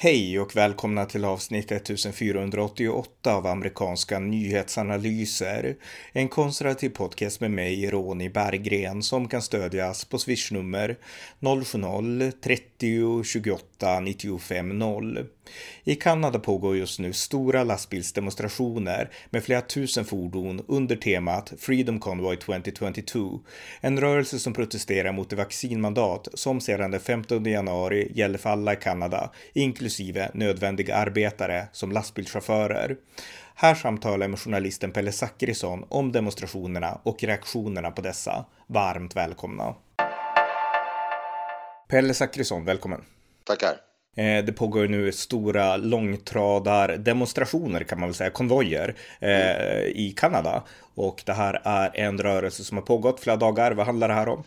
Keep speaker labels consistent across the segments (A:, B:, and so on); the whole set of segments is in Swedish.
A: Hej och välkomna till avsnitt 1488 av amerikanska nyhetsanalyser. En konservativ podcast med mig, Ronny Berggren, som kan stödjas på swishnummer 070-30 28 95 0. I Kanada pågår just nu stora lastbilsdemonstrationer med flera tusen fordon under temat Freedom Convoy 2022. En rörelse som protesterar mot det vaccinmandat som sedan den 15 januari gäller för alla i Kanada, inklusive nödvändiga arbetare som lastbilschaufförer. Här samtalar jag med journalisten Pelle Zackrisson om demonstrationerna och reaktionerna på dessa. Varmt välkomna! Pelle Zackrisson, välkommen!
B: Tackar!
A: Eh, det pågår nu stora långtradardemonstrationer kan man väl säga, konvojer eh, i Kanada. Och det här är en rörelse som har pågått flera dagar. Vad handlar det här om?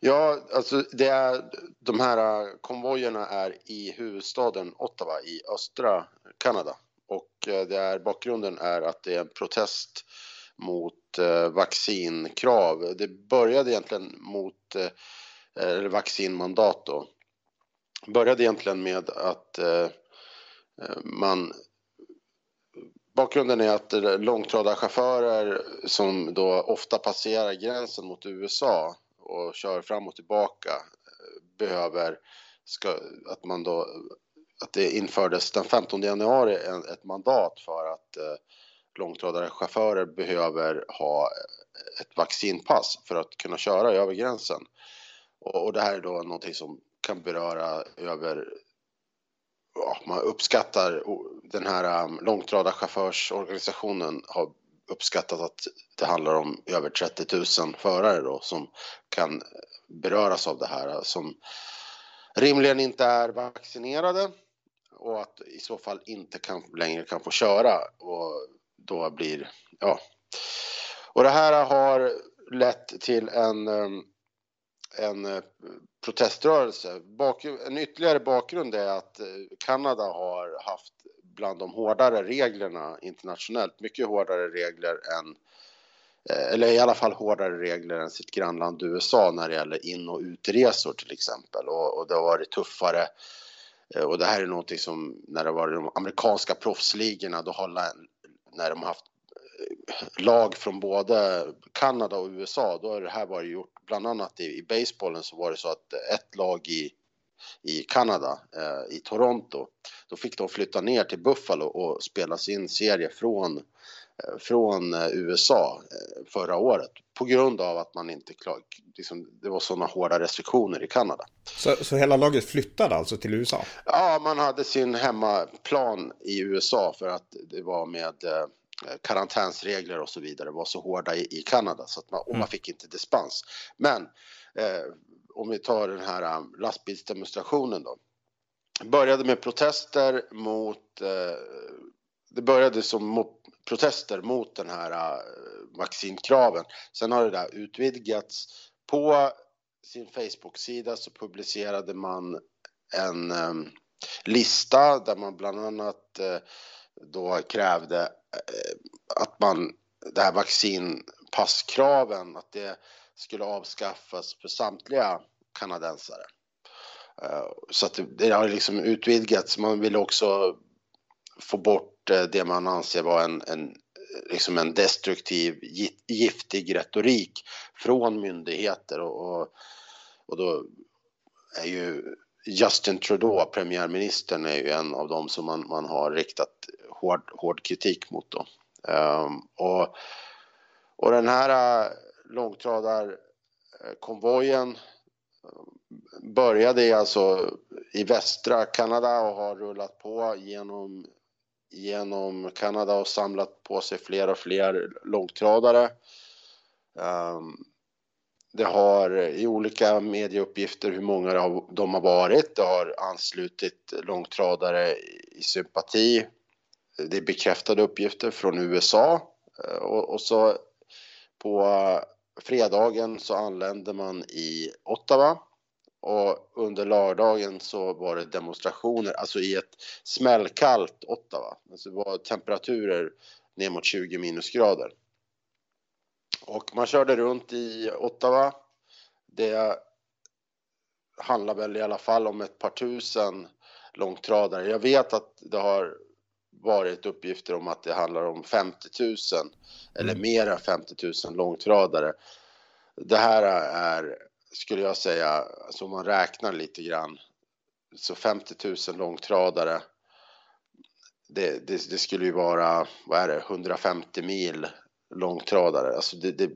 B: Ja, alltså det är, de här konvojerna är i huvudstaden Ottawa i östra Kanada. Och eh, det är, bakgrunden är att det är en protest mot eh, vaccinkrav. Det började egentligen mot Eh, eller vaccinmandat då började egentligen med att eh, eh man Bakgrunden är att eh, långtradarchaufförer som då ofta passerar gränsen mot USA och kör fram och tillbaka behöver ska, att man då att det infördes den 15 januari ett mandat för att eh, långtradarchaufförer behöver ha ett vaccinpass för att kunna köra över gränsen. Och, och det här är då någonting som kan beröra över ja, man uppskattar den här um, långtradarchaufförsorganisationen har uppskattat att det handlar om över 30 000 förare då som kan beröras av det här som rimligen inte är vaccinerade och att i så fall inte kan, längre kan få köra och då blir ja. Och det här har lett till en um, en eh, proteströrelse. Bak, en ytterligare bakgrund är att eh, Kanada har haft bland de hårdare reglerna internationellt, mycket hårdare regler än eh, eller i alla fall hårdare regler än sitt grannland USA när det gäller in och utresor till exempel och, och det har varit tuffare och det här är någonting som när det var de amerikanska proffsligorna då har när de har haft lag från både Kanada och USA, då har det här varit gjort bland annat i, i basebollen så var det så att ett lag i i Kanada, eh, i Toronto. Då fick de flytta ner till Buffalo och spela sin serie från, eh, från eh, USA eh, förra året på grund av att man inte klar, liksom, det var sådana hårda restriktioner i Kanada.
A: Så, så hela laget flyttade alltså till USA?
B: Ja, man hade sin hemmaplan i USA för att det var med Eh, karantänsregler och så vidare var så hårda i, i Kanada så att man, och man mm. fick inte dispens. Men eh, om vi tar den här um, lastbilsdemonstrationen då. Började med protester mot, eh, det började som mot, protester mot den här uh, vaccinkraven. Sen har det där utvidgats. På sin Facebook-sida så publicerade man en um, lista där man bland annat uh, då krävde eh, att man, det här vaccinpasskraven, att det skulle avskaffas för samtliga kanadensare. Eh, så att det har liksom utvidgats. Man vill också få bort eh, det man anser vara en, en, liksom en destruktiv, giftig retorik från myndigheter och, och, och då är ju Justin Trudeau, premiärministern, är ju en av dem som man, man har riktat hård, hård kritik mot. Då. Um, ehm, och, och den här äh, långtradarkonvojen äh, äh, började alltså i västra Kanada och har rullat på genom, genom Kanada och samlat på sig fler och fler långtradare. Um, det har i olika medieuppgifter hur många de har varit. Det har anslutit långtradare i sympati det är bekräftade uppgifter från USA eh, och, och så på fredagen så anlände man i Ottawa och under lördagen så var det demonstrationer, alltså i ett smällkallt Ottawa. Alltså det var temperaturer ner mot 20 minusgrader. Och man körde runt i Ottawa. Det handlar väl i alla fall om ett par tusen långtradare. Jag vet att det har varit uppgifter om att det handlar om 50 000 eller mm. mer än 50 000 långtradare. Det här är, skulle jag säga, alltså om man räknar lite grann, så 50 000 långtradare det, det, det, skulle ju vara, vad är det, 150 mil långtradare. Alltså det, det,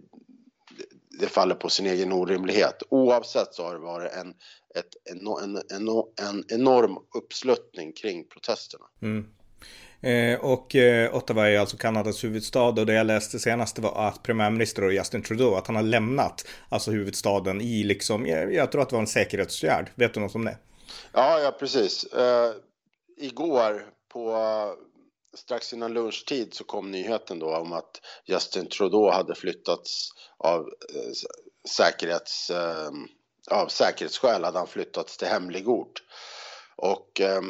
B: det faller på sin egen orimlighet. Oavsett så har det varit en, ett, en, en, en, en enorm uppslutning kring protesterna.
A: Mm. Eh, och eh, Ottawa är alltså Kanadas huvudstad och det jag läste senast var att premiärminister Justin Trudeau, att han har lämnat alltså huvudstaden i liksom, jag, jag tror att det var en säkerhetsåtgärd. Vet du något om det?
B: Ja, ja precis. Eh, igår på strax innan lunchtid så kom nyheten då om att Justin Trudeau hade flyttats av eh, säkerhets, eh, av säkerhetsskäl hade han flyttats till hemlig ort. Och eh,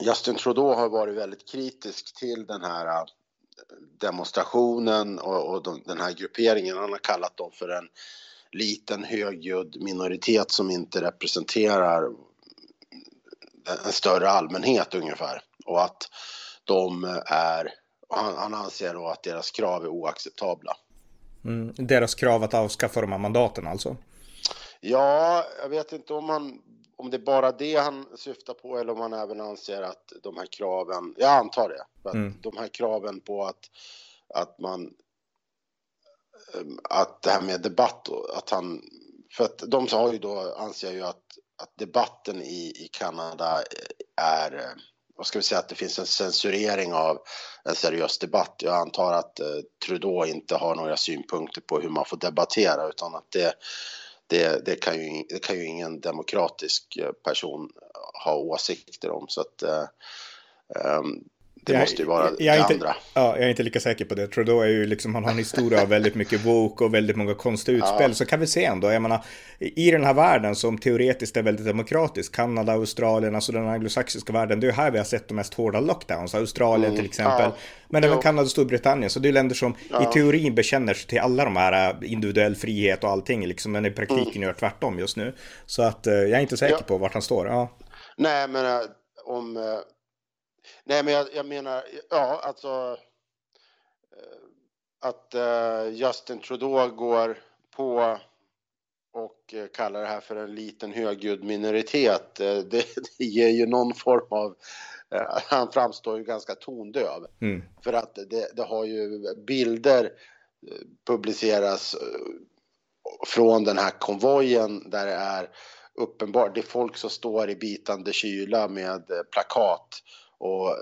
B: Justin Trudeau har varit väldigt kritisk till den här eh, demonstrationen och, och de, den här grupperingen. Han har kallat dem för en liten högljudd minoritet som inte representerar en större allmänhet ungefär och att de är, han, han anser då att deras krav är oacceptabla.
A: Mm, deras krav att avskaffa de här mandaten alltså?
B: Ja, jag vet inte om han om det är bara det han syftar på eller om han även anser att de här kraven, jag antar det, att mm. de här kraven på att, att man, att det här med debatt, att han, för att de har ju då, anser ju att, att debatten i, i Kanada är vad ska vi säga, att det finns en censurering av en seriös debatt. Jag antar att eh, Trudeau inte har några synpunkter på hur man får debattera utan att det, det, det, kan, ju, det kan ju ingen demokratisk eh, person ha åsikter om. Så att, eh, um, det jag, måste ju vara jag,
A: jag
B: det
A: inte,
B: andra.
A: Ja, jag är inte lika säker på det. Trudeau är ju liksom, han har en historia av väldigt mycket bok och väldigt många konstiga utspel. Ja. Så kan vi se ändå, jag menar, i den här världen som teoretiskt är väldigt demokratisk, Kanada, Australien, alltså den anglosaxiska världen, det är ju här vi har sett de mest hårda lockdowns, Australien mm. till exempel, ja. men även Kanada och Storbritannien, så det är länder som ja. i teorin bekänner sig till alla de här äh, individuell frihet och allting, liksom, men i praktiken mm. gör tvärtom just nu. Så att äh, jag är inte säker på vart han står.
B: Nej, men äh, om Nej, men jag, jag menar, ja, alltså eh, att uh, Justin Trudeau går på och uh, kallar det här för en liten högljudd minoritet, det, det, ger ju någon form av... han framstår ju ganska tondöv. Mm. För att det, det, har ju bilder publiceras från den här konvojen där det är uppenbart, det är folk som står i bitande kyla med plakat och eh,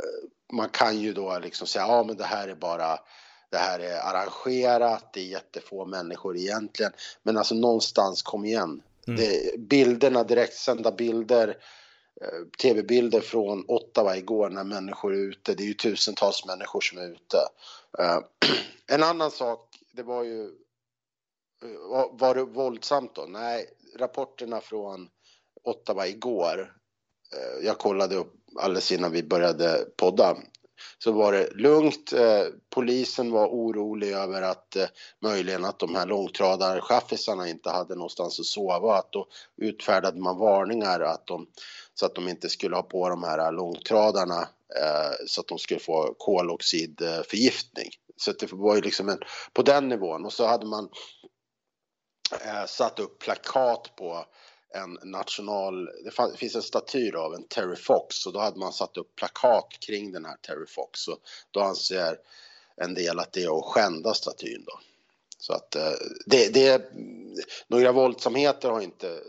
B: man kan ju då liksom säga, ja men det här är bara det här är arrangerat, det är jättefå människor egentligen. Men alltså någonstans, kom igen. Mm. Det, bilderna, direktsända bilder, eh, tv-bilder från Ottawa igår när människor är ute. Det är ju tusentals människor som är ute. Uh, en annan sak, det var ju... Var det våldsamt då? Nej, rapporterna från Ottawa igår. Jag kollade upp alldeles innan vi började podda så var det lugnt. Eh, polisen var orolig över att eh, möjligen att de här långtradarchaffisarna inte hade någonstans att sova. Att då utfärdade man varningar att de, så att de inte skulle ha på de här långtradarna eh, så att de skulle få koloxidförgiftning. Så det var ju liksom en, på den nivån och så hade man satt upp plakat på en national, det finns en staty av en Terry Fox och då hade man satt upp plakat kring den här Terry Fox och då anser en del att det är att skända statyn då. Så att eh, det, det, några våldsamheter har inte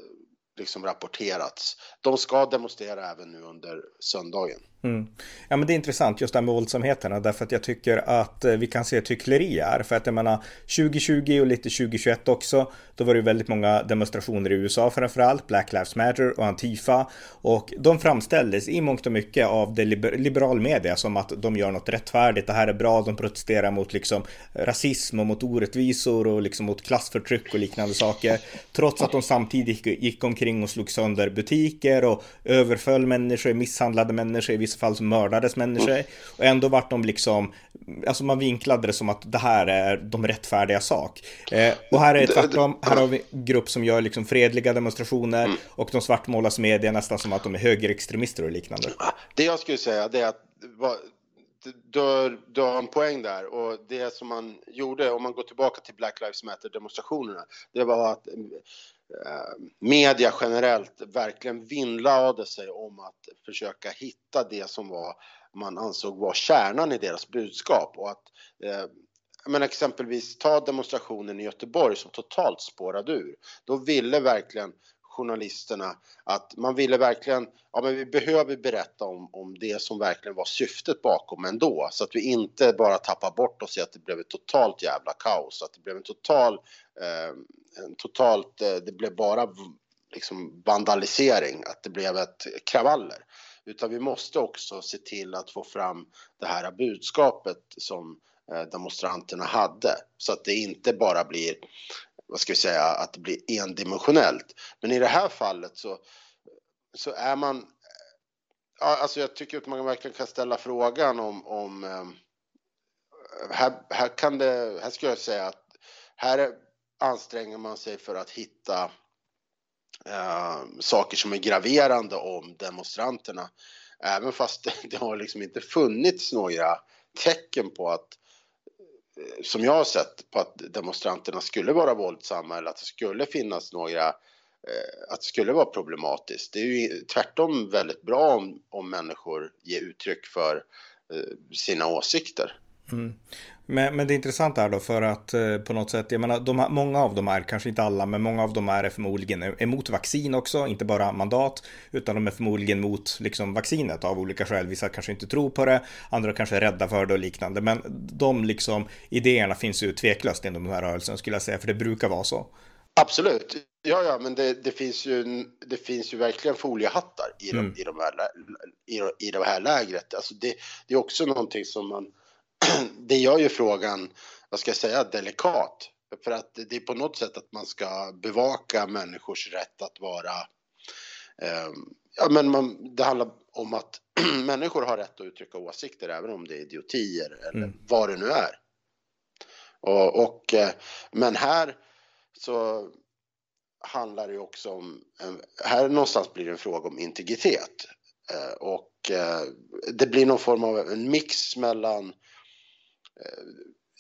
B: liksom rapporterats. De ska demonstrera även nu under söndagen.
A: Mm. Ja men det är intressant just det här med våldsamheterna därför att jag tycker att eh, vi kan se ett hyckleri här. För att jag menar 2020 och lite 2021 också då var det väldigt många demonstrationer i USA framförallt Black Lives Matter och Antifa och de framställdes i mångt och mycket av det liber liberal media som att de gör något rättfärdigt, det här är bra, de protesterar mot liksom rasism och mot orättvisor och liksom mot klassförtryck och liknande saker trots att de samtidigt gick omkring och slog sönder butiker och överföll människor, misshandlade människor, i vissa fall så mördades människor. Mm. Och ändå vart de liksom, alltså man vinklade det som att det här är de rättfärdiga sak. Eh, och här är det tvärtom, här har vi en grupp som gör liksom fredliga demonstrationer mm. och de svartmålas media nästan som att de är högerextremister och liknande.
B: Det jag skulle säga det är att du du har en poäng där och det som man gjorde om man går tillbaka till Black Lives Matter demonstrationerna det var att Eh, media generellt verkligen vinnlade sig om att försöka hitta det som var man ansåg var kärnan i deras budskap och att eh, men exempelvis ta demonstrationen i Göteborg som totalt spårade ur. Då ville verkligen journalisterna att man ville verkligen, ja men vi behöver berätta om, om det som verkligen var syftet bakom ändå så att vi inte bara tappar bort oss i att det blev ett totalt jävla kaos, att det blev en total, eh, en totalt, eh, det blev bara liksom vandalisering, att det blev ett kravaller. Utan vi måste också se till att få fram det här budskapet som eh, demonstranterna hade så att det inte bara blir vad ska vi säga, att det blir endimensionellt. Men i det här fallet så, så är man, ja, alltså jag tycker att man verkligen kan ställa frågan om, om eh, här, här kan det, här skulle jag säga att här anstränger man sig för att hitta äh, saker som är graverande om demonstranterna. Även fast det, det har liksom inte funnits några tecken på att Eh, som jag har sett på att demonstranterna skulle vara våldsamma eller att det skulle finnas några eh, att det skulle vara problematiskt. Det är ju tvärtom väldigt bra om, om människor ger uttryck för eh, sina åsikter.
A: Mm. Men, men det intressanta är då för att eh, på något sätt, jag menar, de, många av dem är, kanske inte alla, men många av dem är förmodligen emot vaccin också, inte bara mandat, utan de är förmodligen emot liksom, vaccinet av olika skäl. Vissa kanske inte tror på det, andra kanske är rädda för det och liknande. Men de liksom, idéerna finns ju tveklöst inom den här rörelsen skulle jag säga, för det brukar vara så.
B: Absolut. Ja, ja, men det, det, finns ju, det finns ju verkligen foliehattar i, de, mm. i, de här, i, i det här lägret. Alltså det, det är också någonting som man det gör ju frågan, vad ska jag säga, delikat. För att det är på något sätt att man ska bevaka människors rätt att vara eh, Ja, men man, det handlar om att människor har rätt att uttrycka åsikter även om det är idiotier eller mm. vad det nu är. Och, och, eh, men här så handlar det ju också om, här någonstans blir det en fråga om integritet. Eh, och eh, det blir någon form av en mix mellan Eh,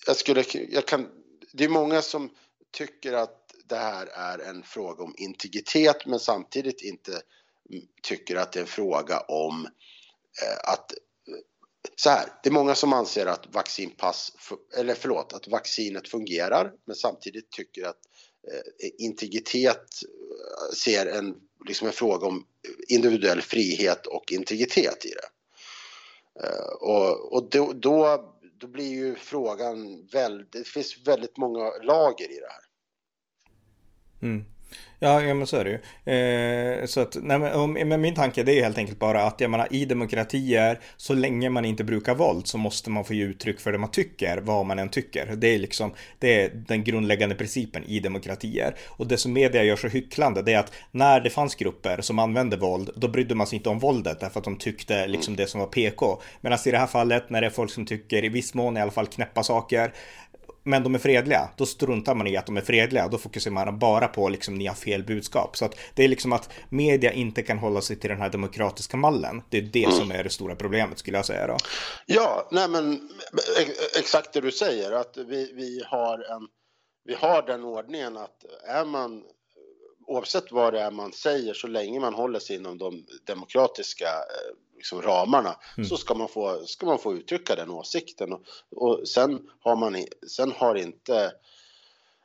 B: jag skulle, jag kan, det är många som tycker att det här är en fråga om integritet men samtidigt inte tycker att det är en fråga om eh, att eh, så här, det är många som anser att vaccinpass, eller förlåt, att vaccinet fungerar men samtidigt tycker att eh, integritet eh, ser en, liksom en fråga om individuell frihet och integritet i det. Eh, och, och då, då då blir ju frågan väldigt, det finns väldigt många lager i det här.
A: Mm. Ja, ja men så är det ju. Eh, så att, nej, men, men, min tanke det är helt enkelt bara att jag menar, i demokratier, så länge man inte brukar våld så måste man få ge uttryck för det man tycker, vad man än tycker. Det är liksom, det är den grundläggande principen i demokratier. Och det som media gör så hycklande, det är att när det fanns grupper som använde våld, då brydde man sig inte om våldet därför att de tyckte liksom det som var PK. Medan i det här fallet, när det är folk som tycker i viss mån i alla fall knäppa saker, men de är fredliga, då struntar man i att de är fredliga. Då fokuserar man bara på liksom ni har fel budskap. Så att det är liksom att media inte kan hålla sig till den här demokratiska mallen. Det är det mm. som är det stora problemet skulle jag säga då.
B: Ja, nej men exakt det du säger att vi, vi har en vi har den ordningen att är man oavsett vad det är man säger så länge man håller sig inom de demokratiska eh, liksom, ramarna mm. så ska man, få, ska man få uttrycka den åsikten. Och, och sen, har man, sen har inte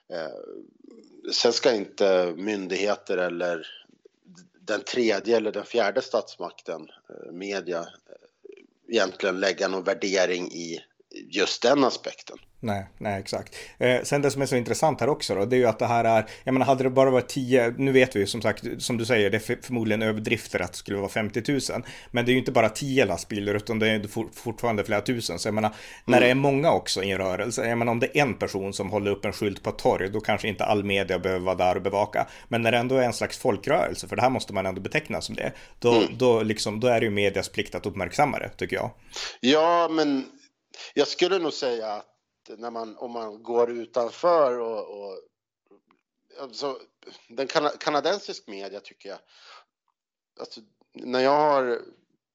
B: eh, sen ska inte myndigheter eller den tredje eller den fjärde statsmakten, eh, media, eh, egentligen lägga någon värdering i just den aspekten.
A: Nej, nej exakt. Eh, sen det som är så intressant här också då, det är ju att det här är, jag menar hade det bara varit 10, nu vet vi ju som sagt, som du säger, det är förmodligen överdrifter att det skulle vara 50 000. Men det är ju inte bara 10 lastbilar utan det är fortfarande flera tusen. Så jag menar, när det är många också i en rörelse, jag menar om det är en person som håller upp en skylt på ett torg, då kanske inte all media behöver vara där och bevaka. Men när det ändå är en slags folkrörelse, för det här måste man ändå beteckna som det, då, mm. då, liksom, då är det ju medias plikt att uppmärksamma det, tycker jag.
B: Ja, men jag skulle nog säga att när man, om man går utanför och, och alltså, den kan, kanadensisk media tycker jag, alltså, när jag har,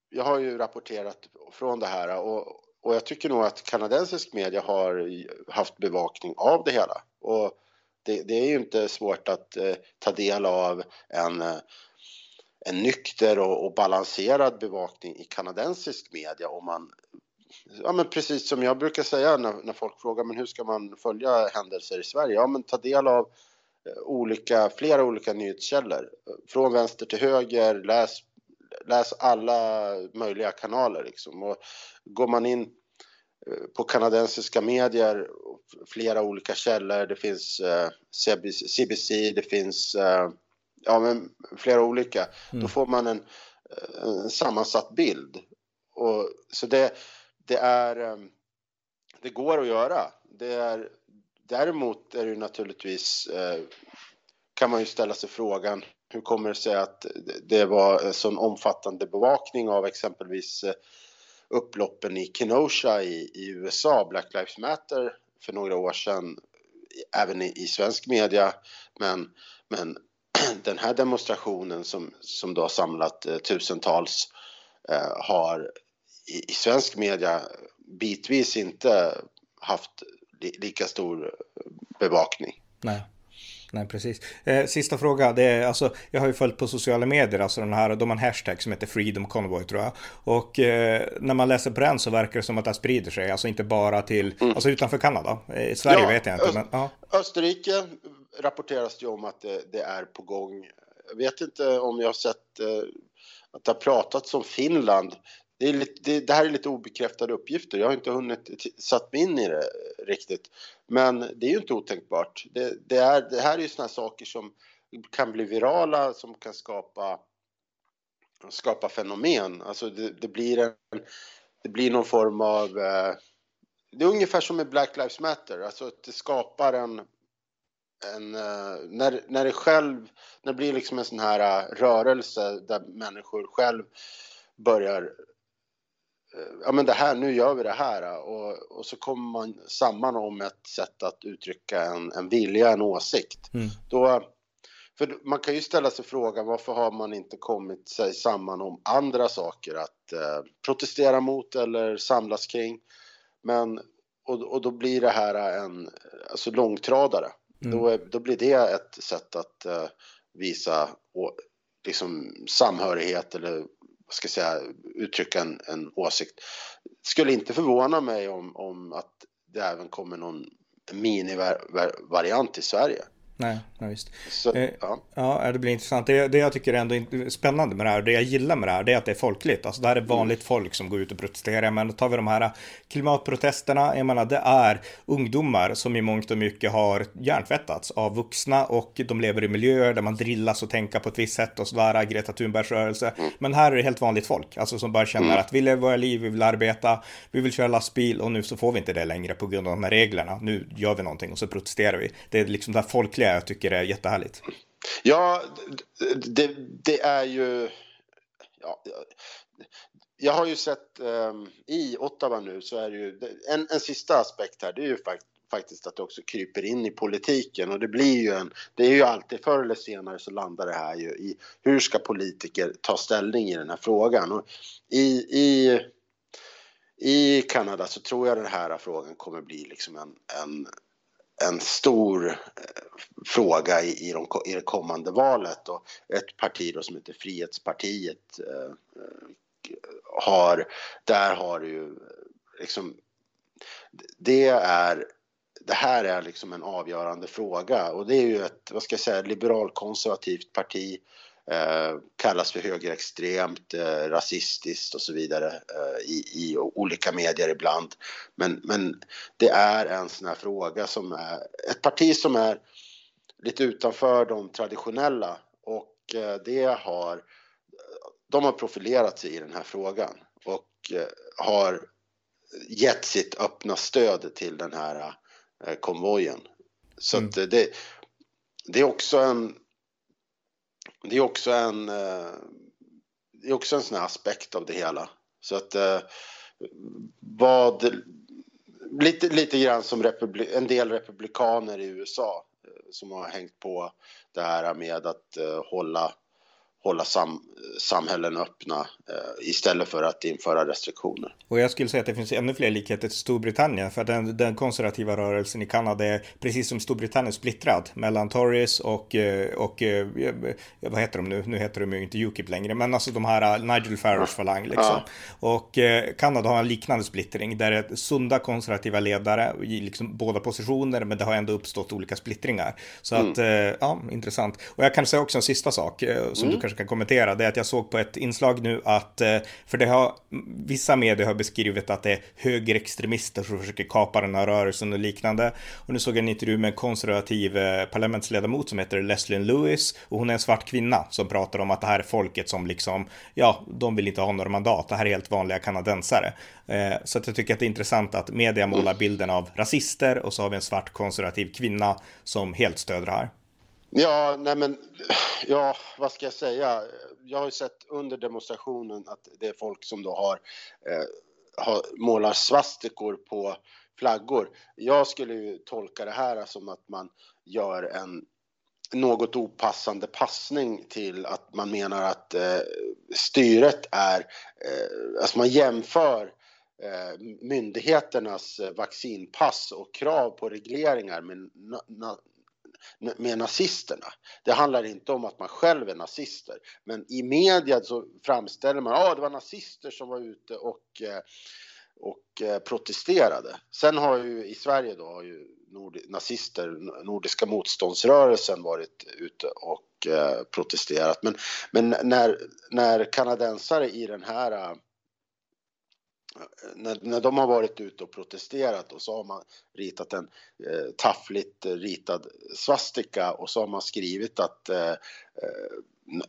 B: jag har ju rapporterat från det här och, och jag tycker nog att kanadensisk media har haft bevakning av det hela. Och det, det är ju inte svårt att eh, ta del av en, eh, en nykter och, och, balanserad bevakning i kanadensisk media om man ja, men precis som jag brukar säga när, när folk frågar men hur ska man följa händelser i Sverige? Ja, men ta del av eh, olika, flera olika nyhetskällor. Från vänster till höger, läs, läs alla möjliga kanaler liksom. Och går man in eh, på kanadensiska medier, flera olika källor, det finns eh, CBC, det finns ja, men flera olika, mm. då får man en, en sammansatt bild. Och, så det, det är ehm, det går att göra. Det är, däremot är det naturligtvis eh, kan man ju ställa sig frågan hur kommer det sig att det var en sån omfattande bevakning av exempelvis eh, upploppen i Kenosha i, i USA, Black Lives Matter för några år sedan, även i, i svensk media. Men, men den här demonstrationen som, som då har samlat eh, tusentals eh, har i, i svensk media bitvis inte haft li, lika stor bevakning.
A: Nej. Nej, precis. Eh, sista fråga, det är alltså, jag har ju följt på sociala medier, alltså den här, de har en hashtag som heter Freedom Convoy tror jag. Och eh, när man läser på den så verkar det som att det sprider sig, alltså inte bara till, mm. alltså utanför Kanada. I eh, Sverige ja, vet jag inte. Öst, men,
B: ja. Österrike rapporteras det om att det, det, är på gång. Jag vet inte om jag har sett eh, att det har pratats om Finland det, är lite, det, det, här är lite obekräftade uppgifter. Jag har inte hunnit satt mig in i det riktigt. Men det är ju inte otänkbart. Det, det är, det här är ju såna saker som kan bli virala, som kan skapa, skapa fenomen. Alltså det, det blir en, det blir någon form av... Eh, det är ungefär som med Black Lives Matter, alltså att det skapar en, en, eh, när, när det själv, när det blir liksom en sån här eh, rörelse där människor själv börjar ja men det här, nu gör vi det här och, och så kommer man samman om ett sätt att uttrycka en, en vilja, en åsikt. Mm. Då, för man kan ju ställa sig frågan varför har man inte kommit sig samman om andra saker att eh, protestera mot eller samlas kring. Men, och, och då blir det här en alltså långtradare. Mm. Då, då blir det ett sätt att eh, visa och, liksom samhörighet eller ska säga, uttrycka en, en åsikt. Skulle inte förvåna mig om, om att det även kommer någon minivariant i Sverige.
A: Nej, nej visst. Så, eh, ja. ja, det blir intressant. Det, det jag tycker är ändå spännande med det här, det jag gillar med det här, det är att det är folkligt. Alltså det här är vanligt mm. folk som går ut och protesterar. Men tar vi de här klimatprotesterna, jag menar det är ungdomar som i mångt och mycket har hjärntvättats av vuxna och de lever i miljöer där man drillas och tänka på ett visst sätt och sådär, Greta Thunbergs rörelse. Mm. Men här är det helt vanligt folk, alltså som bara känner mm. att vi lever våra liv, vi vill arbeta, vi vill köra lastbil och nu så får vi inte det längre på grund av de här reglerna. Nu gör vi någonting och så protesterar vi. Det är liksom det här folkliga jag tycker är jättehärligt.
B: Ja, det, det är ju... Ja, jag har ju sett um, i Ottawa nu så är det ju en, en sista aspekt här. Det är ju fakt, faktiskt att det också kryper in i politiken och det blir ju en. Det är ju alltid förr eller senare så landar det här ju i hur ska politiker ta ställning i den här frågan och i i i Kanada så tror jag den här frågan kommer bli liksom en, en en stor eh, fråga i, i, de, i det kommande valet. Och ett parti då som heter Frihetspartiet eh, eh har, där har du ju eh, liksom, det är det här är liksom en avgörande fråga. Och det är ju ett, vad ska jag säga, liberalkonservativt parti eh, kallas för högerextremt, eh, rasistiskt och så vidare eh, i, i, olika medier ibland. Men, men det är en sån här fråga som är ett parti som är lite utanför de traditionella och eh, det har de har profilerat sig i den här frågan och eh, har gett sitt öppna stöd till den här eh, konvojen. Så mm. att det, det är också en det är också en eh, det är också en sån här aspekt av det hela. Så att eh, vad lite, lite grann som republi, en del republikaner i USA eh, som har hängt på det här med att hålla hålla sam samhällen öppna eh, istället för att införa restriktioner.
A: Och jag skulle säga att det finns ännu fler likheter till Storbritannien för den, den konservativa rörelsen i Kanada är precis som Storbritannien splittrad mellan Tories och, eh, och eh, vad heter de nu? Nu heter de ju inte Ukip längre, men alltså de här eh, Nigel Farage falang liksom. Ja. Och eh, Kanada har en liknande splittring där det är sunda konservativa ledare i liksom båda positioner, men det har ändå uppstått olika splittringar. Så mm. att, eh, ja, intressant. Och jag kan säga också en sista sak som mm. du kanske kan kommentera, det är att jag såg på ett inslag nu att, eh, för det har, vissa medier har beskrivit att det är högerextremister som försöker kapa den här rörelsen och liknande. Och nu såg jag en intervju med en konservativ eh, parlamentsledamot som heter Leslie Lewis och hon är en svart kvinna som pratar om att det här är folket som liksom, ja, de vill inte ha några mandat, det här är helt vanliga kanadensare. Eh, så att jag tycker att det är intressant att media målar bilden av rasister och så har vi en svart konservativ kvinna som helt stöder det här.
B: Ja, nej men, ja, vad ska jag säga? Jag har ju sett under demonstrationen att det är folk som då har, eh, har målar svastikor på flaggor. Jag skulle ju tolka det här som att man gör en något opassande passning till att man menar att eh, styret är, eh, alltså man jämför eh, myndigheternas eh, vaccinpass och krav på regleringar med med nazisterna. Det handlar inte om att man själv är nazister, men i media så framställer man att ah, det var nazister som var ute och, eh, och eh, protesterade. Sen har ju i Sverige då har ju nord, nazister, Nordiska motståndsrörelsen varit ute och eh, protesterat. Men, men när, när kanadensare i den här eh, när, när de har varit ute och protesterat och så har man ritat en eh, taffligt ritad svastika och så har man skrivit att eh, eh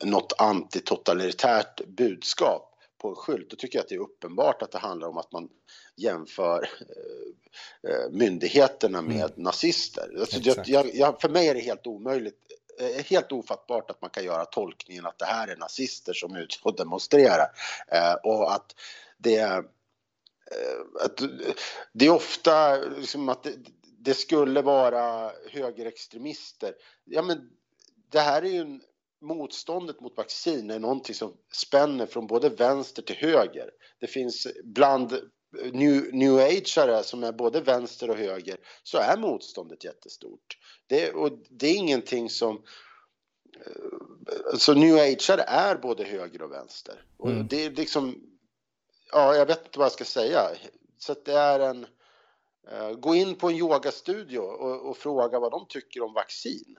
B: något antitotalitärt budskap på en skylt, då tycker jag att det är uppenbart att det handlar om att man jämför eh, eh myndigheterna med mm. nazister. Alltså, jag, jag, för mig är det helt omöjligt eh, helt ofattbart att man kan göra tolkningen att det här är nazister som är ute och demonstrerar. Eh, och att det att det är ofta liksom att det, det, skulle vara högerextremister. Ja, men det här är ju en, motståndet mot vaccin är någonting som spänner från både vänster till höger. Det finns bland new, new ageare som är både vänster och höger så är motståndet jättestort. Det, och det är ingenting som eh, så new ageare är både höger och vänster. Och mm. det är liksom ja, jag vet inte vad jag ska säga. Så det är en... Uh, gå in på en yogastudio och, och, fråga vad de tycker om vaccin.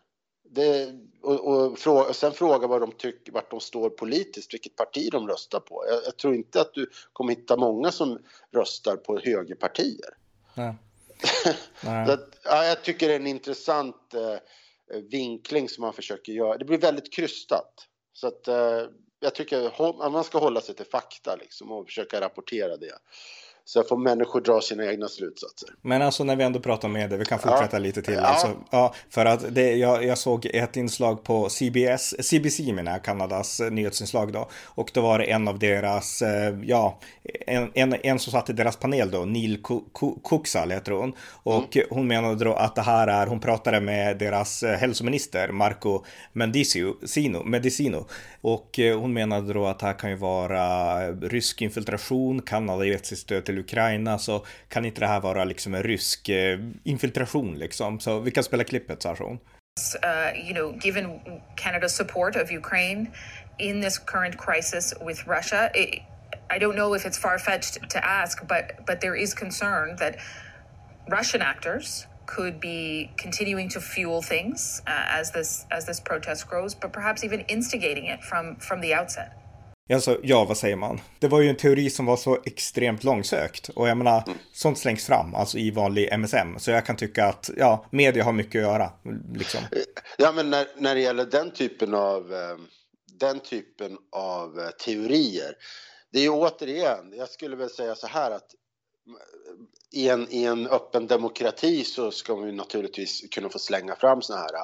B: Det, och, och, fråga, och sen fråga vad de tycker, vart de står politiskt, vilket parti de röstar på. Jag, jag tror inte att du kommer hitta många som röstar på högerpartier. Nej. Nej. att, ja, jag tycker det är en intressant uh, vinkling som man försöker göra. Det blir väldigt krystat. Så att, uh, jag tycker att man ska hålla sig till fakta liksom och försöka rapportera det. Så får människor dra sina egna slutsatser.
A: Men alltså när vi ändå pratar med det, vi kan fortsätta ja. lite till. Ja. Alltså, ja, för att det, jag, jag såg ett inslag på CBS, CBC menar Kanadas nyhetsinslag då. Och då var det en av deras, eh, ja, en, en, en som satt i deras panel då, Neil Kuksal heter hon. Och mm. hon menade då att det här är, hon pratade med deras eh, hälsominister Marco Mendicino, Medicino. Och eh, hon menade då att det här kan ju vara rysk infiltration, Kanada gett sitt stöd till till Ukraina så kan inte det här vara liksom en rysk eh, infiltration liksom. Så vi kan spela klippet så här så.
C: Uh, you know, given Canada's support of Ukraine in this current crisis with Russia, it, I don't know if it's far fetched to ask, but but there is concern that Russian actors could be continuing to fuel things uh, as this as this protest grows, but perhaps even instigating it from from the outset.
A: Alltså, ja, vad säger man? Det var ju en teori som var så extremt långsökt och jag menar, mm. sånt slängs fram, alltså i vanlig MSM. Så jag kan tycka att, ja, media har mycket att göra. Liksom.
B: Ja, men när, när det gäller den typen av, eh, den typen av eh, teorier, det är ju återigen, jag skulle väl säga så här att i en, i en öppen demokrati så ska man ju naturligtvis kunna få slänga fram såna här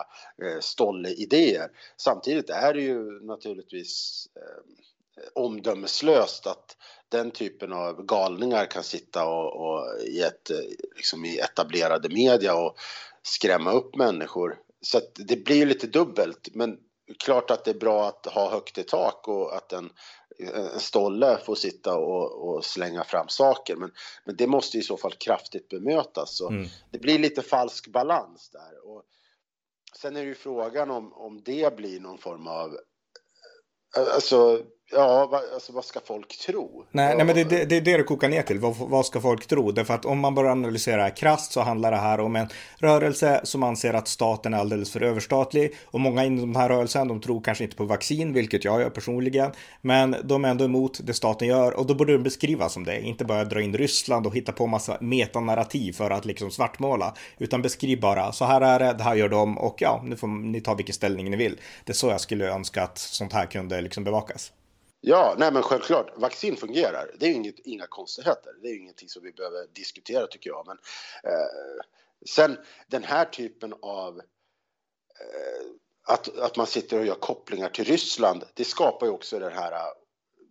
B: eh, stolle idéer. Samtidigt är det ju naturligtvis eh, omdömeslöst att den typen av galningar kan sitta och, och i, ett, liksom i etablerade media och skrämma upp människor. Så att det blir lite dubbelt. Men klart att det är bra att ha högt i tak och att en, en stolle får sitta och, och, slänga fram saker. Men, men det måste i så fall kraftigt bemötas. Så mm. Det blir lite falsk balans där. Och sen är det ju frågan om, om det blir någon form av Alltså, Ja, alltså, vad ska folk tro?
A: Nej, nej men det, det, det är det det kokar ner till. Vad, vad ska folk tro? Därför att om man börjar analysera krasst så handlar det här om en rörelse som anser att staten är alldeles för överstatlig. Och många inom den här rörelsen, de tror kanske inte på vaccin, vilket jag gör personligen. Men de är ändå emot det staten gör och då borde de beskrivas som det. Inte bara dra in Ryssland och hitta på massa metanarrativ för att liksom svartmåla. Utan beskriv bara, så här är det, det här gör de och ja, nu får ni ta vilken ställning ni vill. Det är så jag skulle önska att sånt här kunde liksom bevakas.
B: Ja, nej men självklart. Vaccin fungerar. Det är inget, inga konstigheter. Det är ingenting som vi behöver diskutera tycker jag. Men eh, sen den här typen av eh, att, att man sitter och gör kopplingar till Ryssland, det skapar ju också den här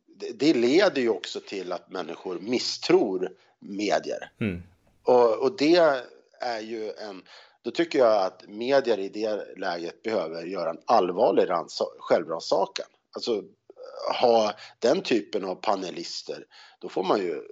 B: det, det leder ju också till att människor misstror medier. Mm. Och, och det är ju en då tycker jag att medier i det läget behöver göra en allvarlig självrannsakan. Alltså ha den typen av panelister, då får man ju,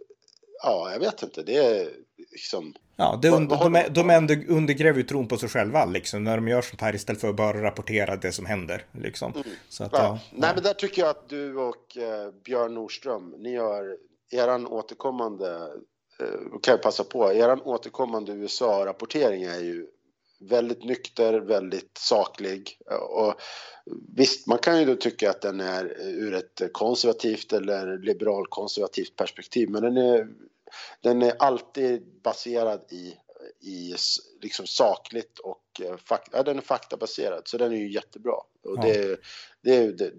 B: ja, jag vet inte, det är liksom...
A: Ja, det under, de, de, de undergräver ju tron på sig själva liksom, när de gör sånt här istället för att bara rapportera det som händer. Liksom. Mm. Så att, ja. Ja,
B: Nej, men där tycker jag att du och eh, Björn Nordström, ni har eran återkommande, eh, kan jag passa på, eran återkommande USA-rapportering är ju väldigt nykter, väldigt saklig. Och visst, man kan ju då tycka att den är ur ett konservativt eller liberalkonservativt perspektiv, men den är, den är alltid baserad i, i liksom sakligt och eh, fak, ja, den är faktabaserad, så den är ju jättebra. Och ja. det, det är det,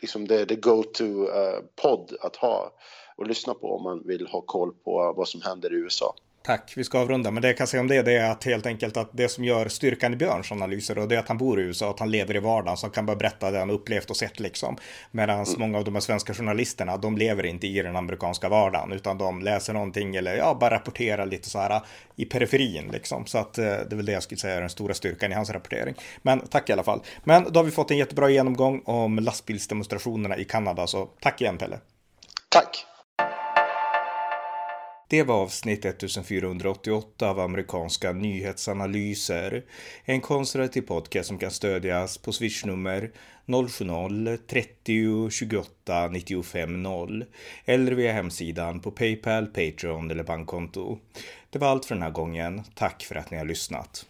B: liksom det, det go-to-podd uh, att ha och lyssna på om man vill ha koll på vad som händer i USA.
A: Tack, vi ska avrunda. Men det jag kan säga om det, det är att helt enkelt att det som gör styrkan i Björns analyser och det är att han bor i USA, att han lever i vardagen, som kan bara berätta det han upplevt och sett liksom. Medan mm. många av de här svenska journalisterna, de lever inte i den amerikanska vardagen, utan de läser någonting eller ja, bara rapporterar lite så här i periferin liksom. Så att eh, det är väl det jag skulle säga är den stora styrkan i hans rapportering. Men tack i alla fall. Men då har vi fått en jättebra genomgång om lastbilsdemonstrationerna i Kanada, så tack igen Pelle.
B: Tack.
A: Det var avsnitt 1488 av amerikanska nyhetsanalyser. En konservativ podcast som kan stödjas på swishnummer 070-30 28 95 0 eller via hemsidan på Paypal, Patreon eller bankkonto. Det var allt för den här gången. Tack för att ni har lyssnat.